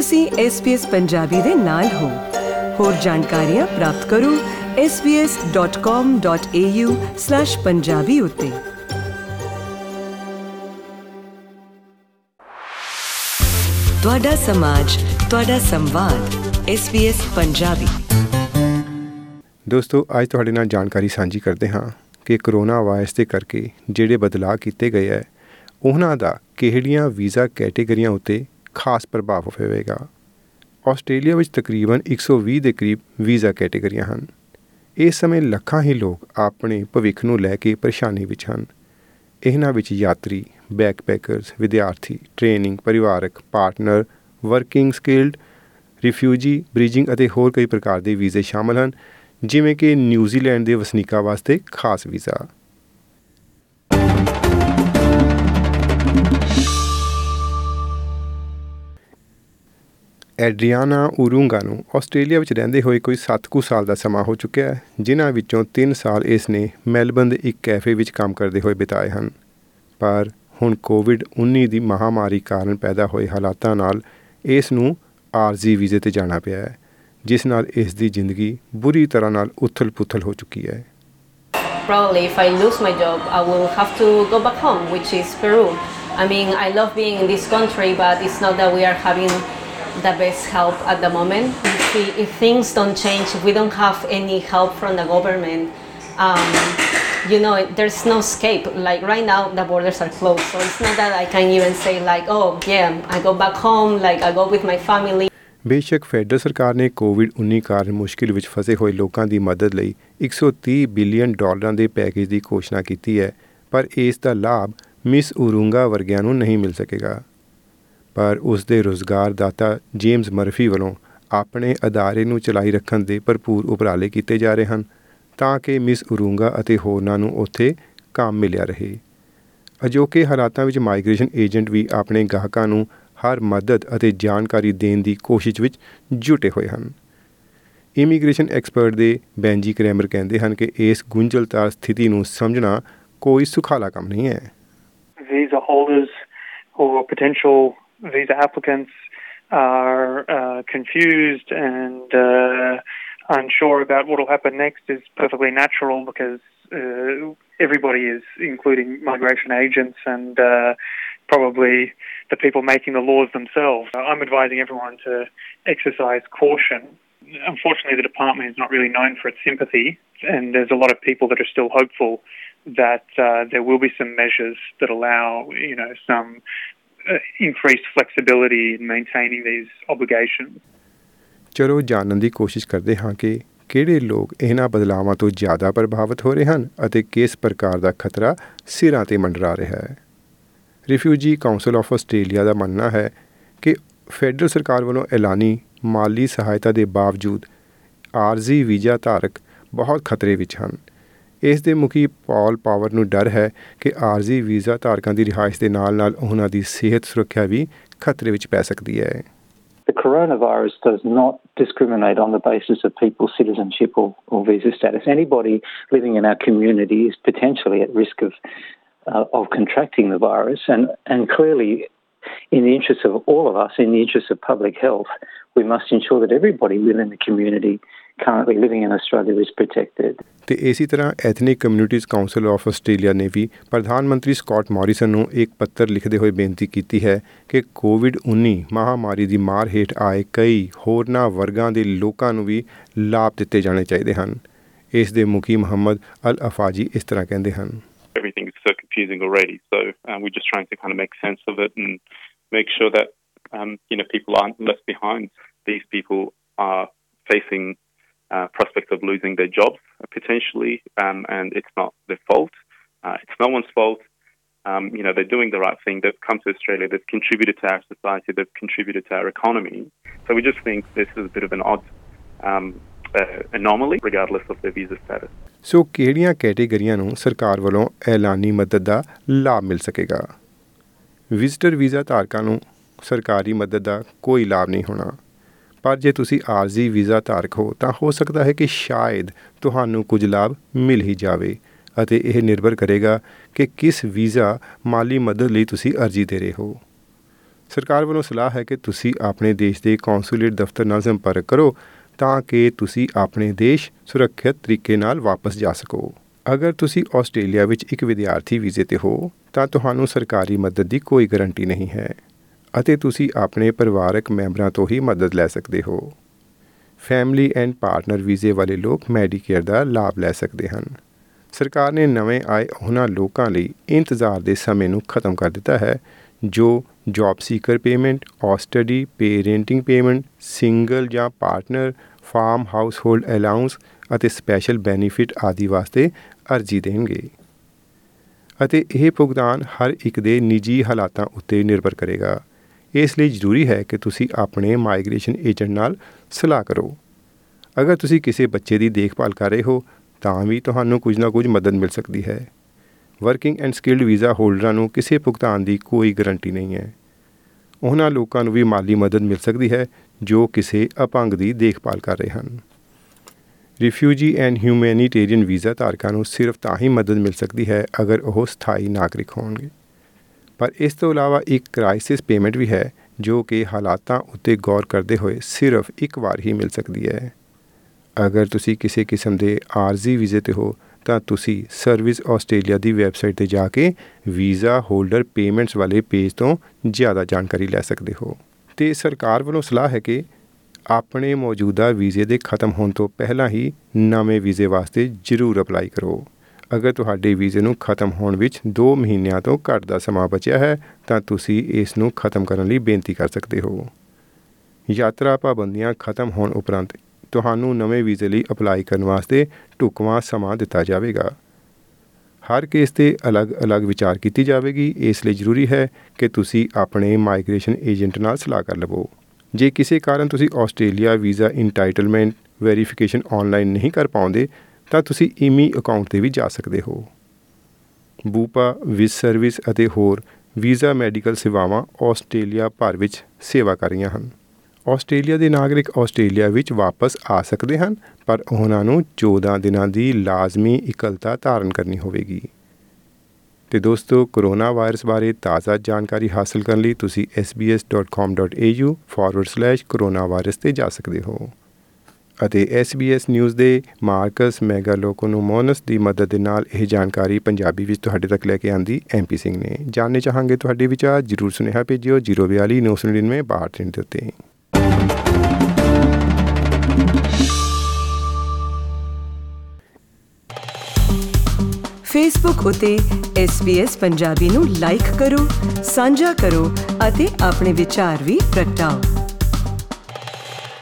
ਤੁਸੀਂ SBS ਪੰਜਾਬੀ ਦੇ ਨਾਲ ਹੋ। ਹੋਰ ਜਾਣਕਾਰੀਆਂ ਪ੍ਰਾਪਤ ਕਰੋ svs.com.au/punjabi ਉੱਤੇ। ਤੁਹਾਡਾ ਸਮਾਜ, ਤੁਹਾਡਾ ਸੰਵਾਦ SBS ਪੰਜਾਬੀ। ਦੋਸਤੋ, ਅੱਜ ਤੁਹਾਡੇ ਨਾਲ ਜਾਣਕਾਰੀ ਸਾਂਝੀ ਕਰਦੇ ਹਾਂ ਕਿ ਕਰੋਨਾ ਵਾਇਰਸ ਦੇ ਕਰਕੇ ਜਿਹੜੇ ਬਦਲਾਅ ਕੀਤੇ ਗਏ ਹੈ, ਉਹਨਾਂ ਦਾ ਕਿਹੜੀਆਂ ਵੀਜ਼ਾ ਕੈਟਾਗਰੀਆਂ ਉੱਤੇ ਖਾਸ ਪ੍ਰਭਾਵ ਹੋਵੇਗਾ। ਆਸਟ੍ਰੇਲੀਆ ਵਿੱਚ ਤਕਰੀਬਨ 120 ਦੇ ਕਰੀਬ ਵੀਜ਼ਾ ਕੈਟਾਗਰੀਆਂ ਹਨ। ਇਸ ਸਮੇਂ ਲੱਖਾਂ ਹੀ ਲੋਕ ਆਪਣੇ ਭਵਿੱਖ ਨੂੰ ਲੈ ਕੇ ਪਰੇਸ਼ਾਨੀ ਵਿੱਚ ਹਨ। ਇਹਨਾਂ ਵਿੱਚ ਯਾਤਰੀ ਬੈਕਪੈਕਰਸ ਵਿਦਿਆਰਥੀ ਟ੍ਰੇਨਿੰਗ ਪਰਿਵਾਰਕ partner working skilled refugee bridging ਅਤੇ ਹੋਰ ਕਈ ਪ੍ਰਕਾਰ ਦੇ ਵੀਜ਼ੇ ਸ਼ਾਮਲ ਹਨ, ਜਿਵੇਂ ਕਿ ਨਿਊਜ਼ੀਲੈਂਡ ਦੇ ਵਸਨੀਕਾਂ ਵਾਸਤੇ ਖਾਸ ਵੀਜ਼ਾ। ਐਡਰੀਆਨਾ ਉਰੂੰਗਾ ਨੂੰ ਆਸਟ੍ਰੇਲੀਆ ਵਿੱਚ ਰਹਿੰਦੇ ਹੋਏ ਕੋਈ 7 ਕੁ ਸਾਲ ਦਾ ਸਮਾਂ ਹੋ ਚੁੱਕਿਆ ਹੈ ਜਿਨ੍ਹਾਂ ਵਿੱਚੋਂ 3 ਸਾਲ ਇਸ ਨੇ ਮੈਲਬਨ ਦੇ ਇੱਕ ਕੈਫੇ ਵਿੱਚ ਕੰਮ ਕਰਦੇ ਹੋਏ ਬਿਤਾਏ ਹਨ ਪਰ ਹੁਣ ਕੋਵਿਡ-19 ਦੀ ਮਹਾਮਾਰੀ ਕਾਰਨ ਪੈਦਾ ਹੋਏ ਹਾਲਾਤਾਂ ਨਾਲ ਇਸ ਨੂੰ ਆਰਜ਼ੀ ਵੀਜ਼ੇ ਤੇ ਜਾਣਾ ਪਿਆ ਹੈ ਜਿਸ ਨਾਲ ਇਸ ਦੀ ਜ਼ਿੰਦਗੀ ਬੁਰੀ ਤਰ੍ਹਾਂ ਨਾਲ ਉਥਲ-ਪੁਥਲ ਹੋ ਚੁੱਕੀ ਹੈ probably if I lose my job, I will have to go back home, which is Peru. I mean, I love being in this country, but it's not that we are having the best help at the moment. You see, if things don't change, if we don't have any help from the government, um, you know, there's no escape. Like right now, the borders are closed, so it's not that I can even say like, oh yeah, I go back home, like I go with my family. ਬੇਸ਼ੱਕ federal ਸਰਕਾਰ ਨੇ ਕੋਵਿਡ-19 ਕਾਰਨ ਮੁਸ਼ਕਿਲ ਵਿੱਚ ਫਸੇ ਹੋਏ ਲੋਕਾਂ ਦੀ ਮਦਦ ਲਈ 130 ਬਿਲੀਅਨ ਡਾਲਰਾਂ ਦੇ ਪੈਕੇਜ ਦੀ ਘੋਸ਼ਣਾ ਕੀਤੀ ਹੈ ਪਰ ਇਸ ਦਾ ਲਾਭ ਮਿਸ ਉਰੂੰਗਾ ਵਰਗਿਆਂ ਨੂੰ ਨਹੀਂ ਮਿਲ ਸਕੇਗਾ ਪਰ ਉਸ ਦੇ ਰੋਜ਼ਗਾਰਦਾਤਾ ਜੇਮਸ ਮਰਫੀ ਵੱਲੋਂ ਆਪਣੇ ਅਦਾਰੇ ਨੂੰ ਚਲਾਈ ਰੱਖਣ ਦੇ ਭਰਪੂਰ ਉਪਰਾਲੇ ਕੀਤੇ ਜਾ ਰਹੇ ਹਨ, ਤਾਂ ਕਿ ਮਿਸ ਉਰੂੰਗਾ ਅਤੇ ਹੋਰਨਾਂ ਨੂੰ ਉੱਥੇ ਕੰਮ ਮਿਲਿਆ ਰਹੇ। ਅਜੋਕੇ ਹਾਲਾਤਾਂ ਵਿੱਚ ਮਾਈਗ੍ਰੇਸ਼ਨ ਏਜੰਟ ਵੀ ਆਪਣੇ ਗਾਹਕਾਂ ਨੂੰ ਹਰ ਮਦਦ ਅਤੇ ਜਾਣਕਾਰੀ ਦੇਣ ਦੀ ਕੋਸ਼ਿਸ਼ ਵਿੱਚ ਜੁਟੇ ਹੋਏ ਹਨ। ਇਮੀਗ੍ਰੇਸ਼ਨ ਐਕਸਪਰਟ ਦੇ ਬੈਂਜੀ ਕ੍ਰੈਮਰ ਕਹਿੰਦੇ ਹਨ ਕਿ ਇਸ ਗੁੰਝਲਦਾਰ ਸਥਿਤੀ ਨੂੰ ਸਮਝਣਾ ਕੋਈ ਸੁਖਾਲਾ ਕੰਮ ਨਹੀਂ ਹੈ। Visa holders or potential visa applicants are uh, confused and uh, unsure about what will happen next is perfectly natural because uh, everybody is, including migration agents and uh, probably the people making the laws themselves. I'm advising everyone to exercise caution. Unfortunately, the department is not really known for its sympathy, and there's a lot of people that are still hopeful that uh, there will be some measures that allow, you know, some Uh, increased flexibility in maintaining these obligations. ਚਲੋ, ਜਾਣਨ ਦੀ ਕੋਸ਼ਿਸ਼ ਕਰਦੇ ਹਾਂ ਕਿ ਕਿਹੜੇ ਲੋਕ ਇਹਨਾਂ ਬਦਲਾਵਾਂ ਤੋਂ ਜ਼ਿਆਦਾ ਪ੍ਰਭਾਵਿਤ ਹੋ ਰਹੇ ਹਨ ਅਤੇ ਕਿਸ ਪ੍ਰਕਾਰ ਦਾ ਖਤਰਾ ਸਿਰਾਂ ਤੇ ਮੰਡਰਾ ਰਿਹਾ ਹੈ ਰਿਫਿਊਜੀ ਕਾਉਂਸਲ ਆਫ ਆਸਟ੍ਰੇਲੀਆ ਦਾ ਮੰਨਣਾ ਹੈ ਕਿ ਫੈਡਰਲ ਸਰਕਾਰ ਵੱਲੋਂ ਐਲਾਨੀ ਮਾਲੀ ਸਹਾਇਤਾ ਦੇ ਬਾਵਜੂਦ ਆਰਜ਼ੀ ਵੀਜ਼ਾ ਧਾਰਕ ਬਹੁਤ ਖਤਰੇ ਵਿੱਚ ਹਨ ਇਸ ਦੇ ਮੁਖੀ ਪਾਲ ਪਾਵਰ ਨੂੰ ਡਰ ਹੈ ਕਿ ਆਰਜ਼ੀ ਵੀਜ਼ਾ ਧਾਰਕਾਂ ਦੀ ਰਿਹਾਇਸ਼ ਦੇ ਨਾਲ-ਨਾਲ ਉਹਨਾਂ ਦੀ ਸਿਹਤ ਸੁਰੱਖਿਆ ਵੀ ਖਤਰੇ ਵਿੱਚ ਪੈ ਸਕਦੀ ਹੈ The coronavirus does not discriminate on the basis of people's citizenship or, or visa status. Anybody living in our community is potentially at risk of uh, of contracting the virus, and and clearly, in the interests of all of us, in the interests of public health, we must ensure that everybody within the community currently living in Australia is protected. ਤੇ ਇਸੇ ਤਰ੍ਹਾਂ ethnic communities council of Australia ਨੇ ਵੀ ਪ੍ਰਧਾਨ ਮੰਤਰੀ Scott Morrison ਨੂੰ ਇੱਕ ਪੱਤਰ ਲਿਖਦੇ ਹੋਏ ਬੇਨਤੀ ਕੀਤੀ ਹੈ ਕਿ ਕੋਵਿਡ-19 ਮਹਾਮਾਰੀ ਦੀ ਮਾਰ ਹੇਠ ਆਏ ਕਈ ਹੋਰਨਾਂ ਵਰਗਾਂ ਦੇ ਲੋਕਾਂ ਨੂੰ ਵੀ ਲਾਭ ਦਿੱਤੇ ਜਾਣੇ ਚਾਹੀਦੇ ਹਨ ਇਸ ਦੇ ਮੁਖੀ ਮੁਹੰਮਦ ਅਲ ਅਫਾਜੀ ਇਸ ਤਰ੍ਹਾਂ ਕਹਿੰਦੇ ਹਨ everything is so confusing already. So um, we're just trying to kind of make sense of it and make sure that um, you know people aren't left behind. These people are facing uh, prospect of losing their jobs uh, potentially, um, and it's not their fault. Uh, it's no one's fault. Um, you know they're doing the right thing. They've come to Australia. They've contributed to our society. They've contributed to our economy. So we just think this is a bit of an odd um, uh, anomaly, regardless of their visa status. ਸੋ ਕਿਹੜੀਆਂ ਕੈਟੇਗਰੀਆਂ ਨੂੰ ਸਰਕਾਰ ਵੱਲੋਂ ਐਲਾਨੀ ਮਦਦ ਦਾ ਲਾਭ ਮਿਲ ਸਕੇਗਾ visitor visa ਧਾਰਕਾਂ ਨੂੰ ਸਰਕਾਰੀ ਮਦਦ ਦਾ ਕੋਈ ਲਾਭ ਨਹੀਂ ਹੋਣਾ ਪਰ ਜੇ ਤੁਸੀਂ ਆਰਜ਼ੀ ਵੀਜ਼ਾ ਧਾਰਕ ਹੋ, ਤਾਂ ਹੋ ਸਕਦਾ ਹੈ ਕਿ ਸ਼ਾਇਦ ਤੁਹਾਨੂੰ ਕੁਝ ਲਾਭ ਮਿਲ ਹੀ ਜਾਵੇ ਅਤੇ ਇਹ ਨਿਰਭਰ ਕਰੇਗਾ ਕਿ ਕਿਸ ਵੀਜ਼ਾ ਮਾਲੀ ਮਦਦ ਲਈ ਤੁਸੀਂ ਅਰਜ਼ੀ ਦੇ ਰਹੇ ਹੋ। ਸਰਕਾਰ ਵੱਲੋਂ ਸਲਾਹ ਹੈ ਕਿ ਤੁਸੀਂ ਆਪਣੇ ਦੇਸ਼ ਦੇ ਕੌਂਸੂਲੇਟ ਦਫ਼ਤਰ ਨਾਲ ਸੰਪਰਕ ਕਰੋ ਤਾਂ ਕਿ ਤੁਸੀਂ ਆਪਣੇ ਦੇਸ਼ ਸੁਰੱਖਿਅਤ ਤਰੀਕੇ ਨਾਲ ਵਾਪਸ ਜਾ ਸਕੋ। ਅਗਰ ਤੁਸੀਂ ਆਸਟ੍ਰੇਲੀਆ ਵਿੱਚ ਇੱਕ ਵਿਦਿਆਰਥੀ ਵੀਜ਼ੇ ਤੇ ਹੋ, ਤਾਂ ਤੁਹਾਨੂੰ ਸਰਕਾਰੀ ਮਦਦ ਦੀ ਕੋਈ ਗਾਰੰਟੀ ਨਹੀਂ ਹੈ। ਅਤੇ ਤੁਸੀਂ ਆਪਣੇ ਪਰਿਵਾਰਕ ਮੈਂਬਰਾਂ ਤੋਂ ਹੀ ਮਦਦ ਲੈ ਸਕਦੇ ਹੋ। ਫੈਮਿਲੀ ਐਂਡ ਪਾਰਟਨਰ ਵੀਜ਼ੇ ਵਾਲੇ ਲੋਕ ਮੈਡੀਕੇਅਰ ਦਾ ਲਾਭ ਲੈ ਸਕਦੇ ਹਨ। ਸਰਕਾਰ ਨੇ ਨਵੇਂ ਆਏ ਉਹਨਾਂ ਲੋਕਾਂ ਲਈ ਇੰਤਜ਼ਾਰ ਦੇ ਸਮੇਂ ਨੂੰ ਖਤਮ ਕਰ ਦਿੱਤਾ ਹੈ, ਜੋ job seeker payment Austudy parenting payment single ਜਾਂ ਪਾਰਟਨਰ ਫਾਰਮ ਹਾਊਸਹੋਲਡ ਅਲਾਉਂਸ ਅਤੇ ਸਪੈਸ਼ਲ ਬੈਨੀਫਿਟ ਆਦਿ ਵਾਸਤੇ ਅਰਜ਼ੀ ਦੇਣਗੇ। ਅਤੇ ਇਹ ਭੁਗਤਾਨ ਹਰ ਇੱਕ ਦੇ ਨਿੱਜੀ ਹਾਲਾਤਾਂ ਉੱਤੇ ਨਿਰਭਰ ਕਰੇਗਾ। ਇਸ ਲਈ ਜ਼ਰੂਰੀ ਹੈ ਕਿ ਤੁਸੀਂ ਆਪਣੇ ਮਾਈਗ੍ਰੇਸ਼ਨ ਏਜੰਟ ਨਾਲ ਸਲਾਹ ਕਰੋ। ਅਗਰ ਤੁਸੀਂ ਕਿਸੇ ਬੱਚੇ ਦੀ ਦੇਖਭਾਲ ਕਰ ਰਹੇ ਹੋ, ਤਾਂ ਵੀ ਤੁਹਾਨੂੰ ਕੁਝ ਨਾ ਕੁਝ ਮਦਦ ਮਿਲ ਸਕਦੀ ਹੈ। ਵਰਕਿੰਗ ਐਂਡ ਸਕਿਲਡ ਵੀਜ਼ਾ ਹੋਲਡਰਾਂ ਨੂੰ ਕਿਸੇ ਭੁਗਤਾਨ ਦੀ ਕੋਈ ਗਾਰੰਟੀ ਨਹੀਂ ਹੈ। ਉਹਨਾਂ ਲੋਕਾਂ ਨੂੰ ਵੀ ਮਾਲੀ ਮਦਦ ਮਿਲ ਸਕਦੀ ਹੈ, ਜੋ ਕਿਸੇ ਅਪੰਗ ਦੀ ਦੇਖਭਾਲ ਕਰ ਰਹੇ ਹਨ। ਰਿਫਿਊਜੀ ਐਂਡ ਹਿਊਮੈਨਿਟੇਰੀਅਨ ਵੀਜ਼ਾ ਧਾਰਕਾਂ ਨੂੰ ਸਿਰਫ ਤਾਂ ਹੀ ਮਦਦ ਮਿਲ ਸਕਦੀ ਹੈ ਅਗਰ ਉਹ ਸਥਾਈ ਨਾਗਰਿਕ ਹੋਣਗੇ। ਪਰ ਇਸ ਤੋਂ ਇਲਾਵਾ ਇੱਕ ਕ੍ਰਾਈਸਿਸ ਪੇਮੈਂਟ ਵੀ ਹੈ, ਜੋ ਕਿ ਹਾਲਾਤਾਂ ਉੱਤੇ ਗੌਰ ਕਰਦੇ ਹੋਏ ਸਿਰਫ ਇੱਕ ਵਾਰ ਹੀ ਮਿਲ ਸਕਦੀ ਹੈ। ਅਗਰ ਤੁਸੀਂ ਕਿਸੇ ਕਿਸਮ ਦੇ ਆਰਜ਼ੀ ਵੀਜ਼ੇ ਤੇ ਹੋ, ਤਾਂ ਤੁਸੀਂ ਸਰਵਿਸ ਆਸਟ੍ਰੇਲੀਆ ਦੀ ਵੈਬਸਾਈਟ ਤੇ ਜਾ ਕੇ ਵੀਜ਼ਾ ਹੋਲਡਰ ਪੇਮੈਂਟਸ ਵਾਲੇ ਪੇਜ ਤੋਂ ਜ਼ਿਆਦਾ ਜਾਣਕਾਰੀ ਲੈ ਸਕਦੇ ਹੋ। ਤੇ ਸਰਕਾਰ ਵੱਲੋਂ ਸਲਾਹ ਹੈ ਕਿ ਆਪਣੇ ਮੌਜੂਦਾ ਵੀਜ਼ੇ ਦੇ ਖਤਮ ਹੋਣ ਤੋਂ ਪਹਿਲਾਂ ਹੀ ਨਵੇਂ ਵੀਜ਼ੇ ਵਾਸਤੇ ਜ਼ਰੂਰ ਅਪਲਾਈ ਕਰੋ। ਅਗਰ ਤੁਹਾਡੇ ਵੀਜ਼ੇ ਨੂੰ ਖਤਮ ਹੋਣ ਵਿੱਚ 2 ਮਹੀਨਿਆਂ ਤੋਂ ਘੱਟ ਦਾ ਸਮਾਂ ਬਚਿਆ ਹੈ, ਤਾਂ ਤੁਸੀਂ ਇਸ ਨੂੰ ਖਤਮ ਕਰਨ ਲਈ ਬੇਨਤੀ ਕਰ ਸਕਦੇ ਹੋ। ਯਾਤਰਾ ਪਾਬੰਦੀਆਂ ਖਤਮ ਹੋਣ ਉਪਰੰਤ ਤੁਹਾਨੂੰ ਨਵੇਂ ਵੀਜ਼ੇ ਲਈ ਅਪਲਾਈ ਕਰਨ ਵਾਸਤੇ ਢੁਕਵਾਂ ਸਮਾਂ ਦਿੱਤਾ ਜਾਵੇਗਾ। ਹਰ ਕੇਸ ਤੇ ਅਲੱਗ-ਅਲੱਗ ਵਿਚਾਰ ਕੀਤੀ ਜਾਵੇਗੀ। ਇਸ ਲਈ ਜ਼ਰੂਰੀ ਹੈ ਕਿ ਤੁਸੀਂ ਆਪਣੇ ਮਾਈਗ੍ਰੇਸ਼ਨ ਏਜੰਟ ਨਾਲ ਸਲਾਹ ਕਰ ਲਵੋ। ਜੇ ਕਿਸੇ ਕਾਰਨ ਤੁਸੀਂ Australia visa entitlement verification online ਨਹੀਂ ਕਰ ਪਾਉਂਦੇ ਤਾਂ ਤੁਸੀਂ ਈਮੀ ਅਕਾਊਂਟ ਤੇ ਵੀ ਜਾ ਸਕਦੇ ਹੋ। ਬੂਪਾ, ਵਿਜ਼ ਸਰਵਿਸ ਅਤੇ ਹੋਰ ਵੀਜ਼ਾ ਮੈਡੀਕਲ ਸੇਵਾਵਾਂ ਆਸਟ੍ਰੇਲੀਆ ਭਰ ਵਿੱਚ ਸੇਵਾ ਕਰ ਰਹੀਆਂ ਹਨ। ਆਸਟ੍ਰੇਲੀਆ ਦੇ ਨਾਗਰਿਕ ਆਸਟ੍ਰੇਲੀਆ ਵਿੱਚ ਵਾਪਸ ਆ ਸਕਦੇ ਹਨ, ਪਰ ਉਹਨਾਂ ਨੂੰ 14 ਦਿਨਾਂ ਦੀ ਲਾਜ਼ਮੀ ਇਕਲਤਾ ਧਾਰਨ ਕਰਨੀ ਹੋਵੇਗੀ। ਤੇ ਦੋਸਤੋ, ਕਰੋਨਾ ਵਾਇਰਸ ਬਾਰੇ ਤਾਜ਼ਾ ਜਾਣਕਾਰੀ ਹਾਸਲ ਕਰਨ ਲਈ ਤੁਸੀਂ sbs.com.au/coronavirus ਤੇ ਜਾ ਸਕਦੇ ਹੋ। ਅਤੇ SBS ਨਿਊਜ਼ ਦੇ ਮਾਰਕਸ ਮੈਗਾਲੋਕੋਨੋਮੋਨਸ ਦੀ ਮਦਦ ਦੇ ਨਾਲ ਇਹ ਜਾਣਕਾਰੀ ਪੰਜਾਬੀ ਵਿੱਚ ਤੁਹਾਡੇ ਤੱਕ ਲੈ ਕੇ ਆਂਦੀ ਐਮਪੀ ਸਿੰਘ ਨੇ। ਜਾਣਨੇ ਚਾਹਾਂਗੇ ਤੁਹਾਡੇ ਵਿਚਾਰ, ਜਰੂਰ ਸੁਨੇਹਾ ਭੇਜਿਓ 042 999 62 ਦੇ ਉੱਤੇ। ਫੇਸਬੁੱਕ ਉਤੇ SBS ਪੰਜਾਬੀ ਨੂੰ ਲਾਈਕ ਕਰੋ, ਸਾਂਝਾ ਕਰੋ ਅਤੇ ਆਪਣੇ ਵਿਚਾਰ ਵੀ ਪ੍ਰਗਟਾਓ।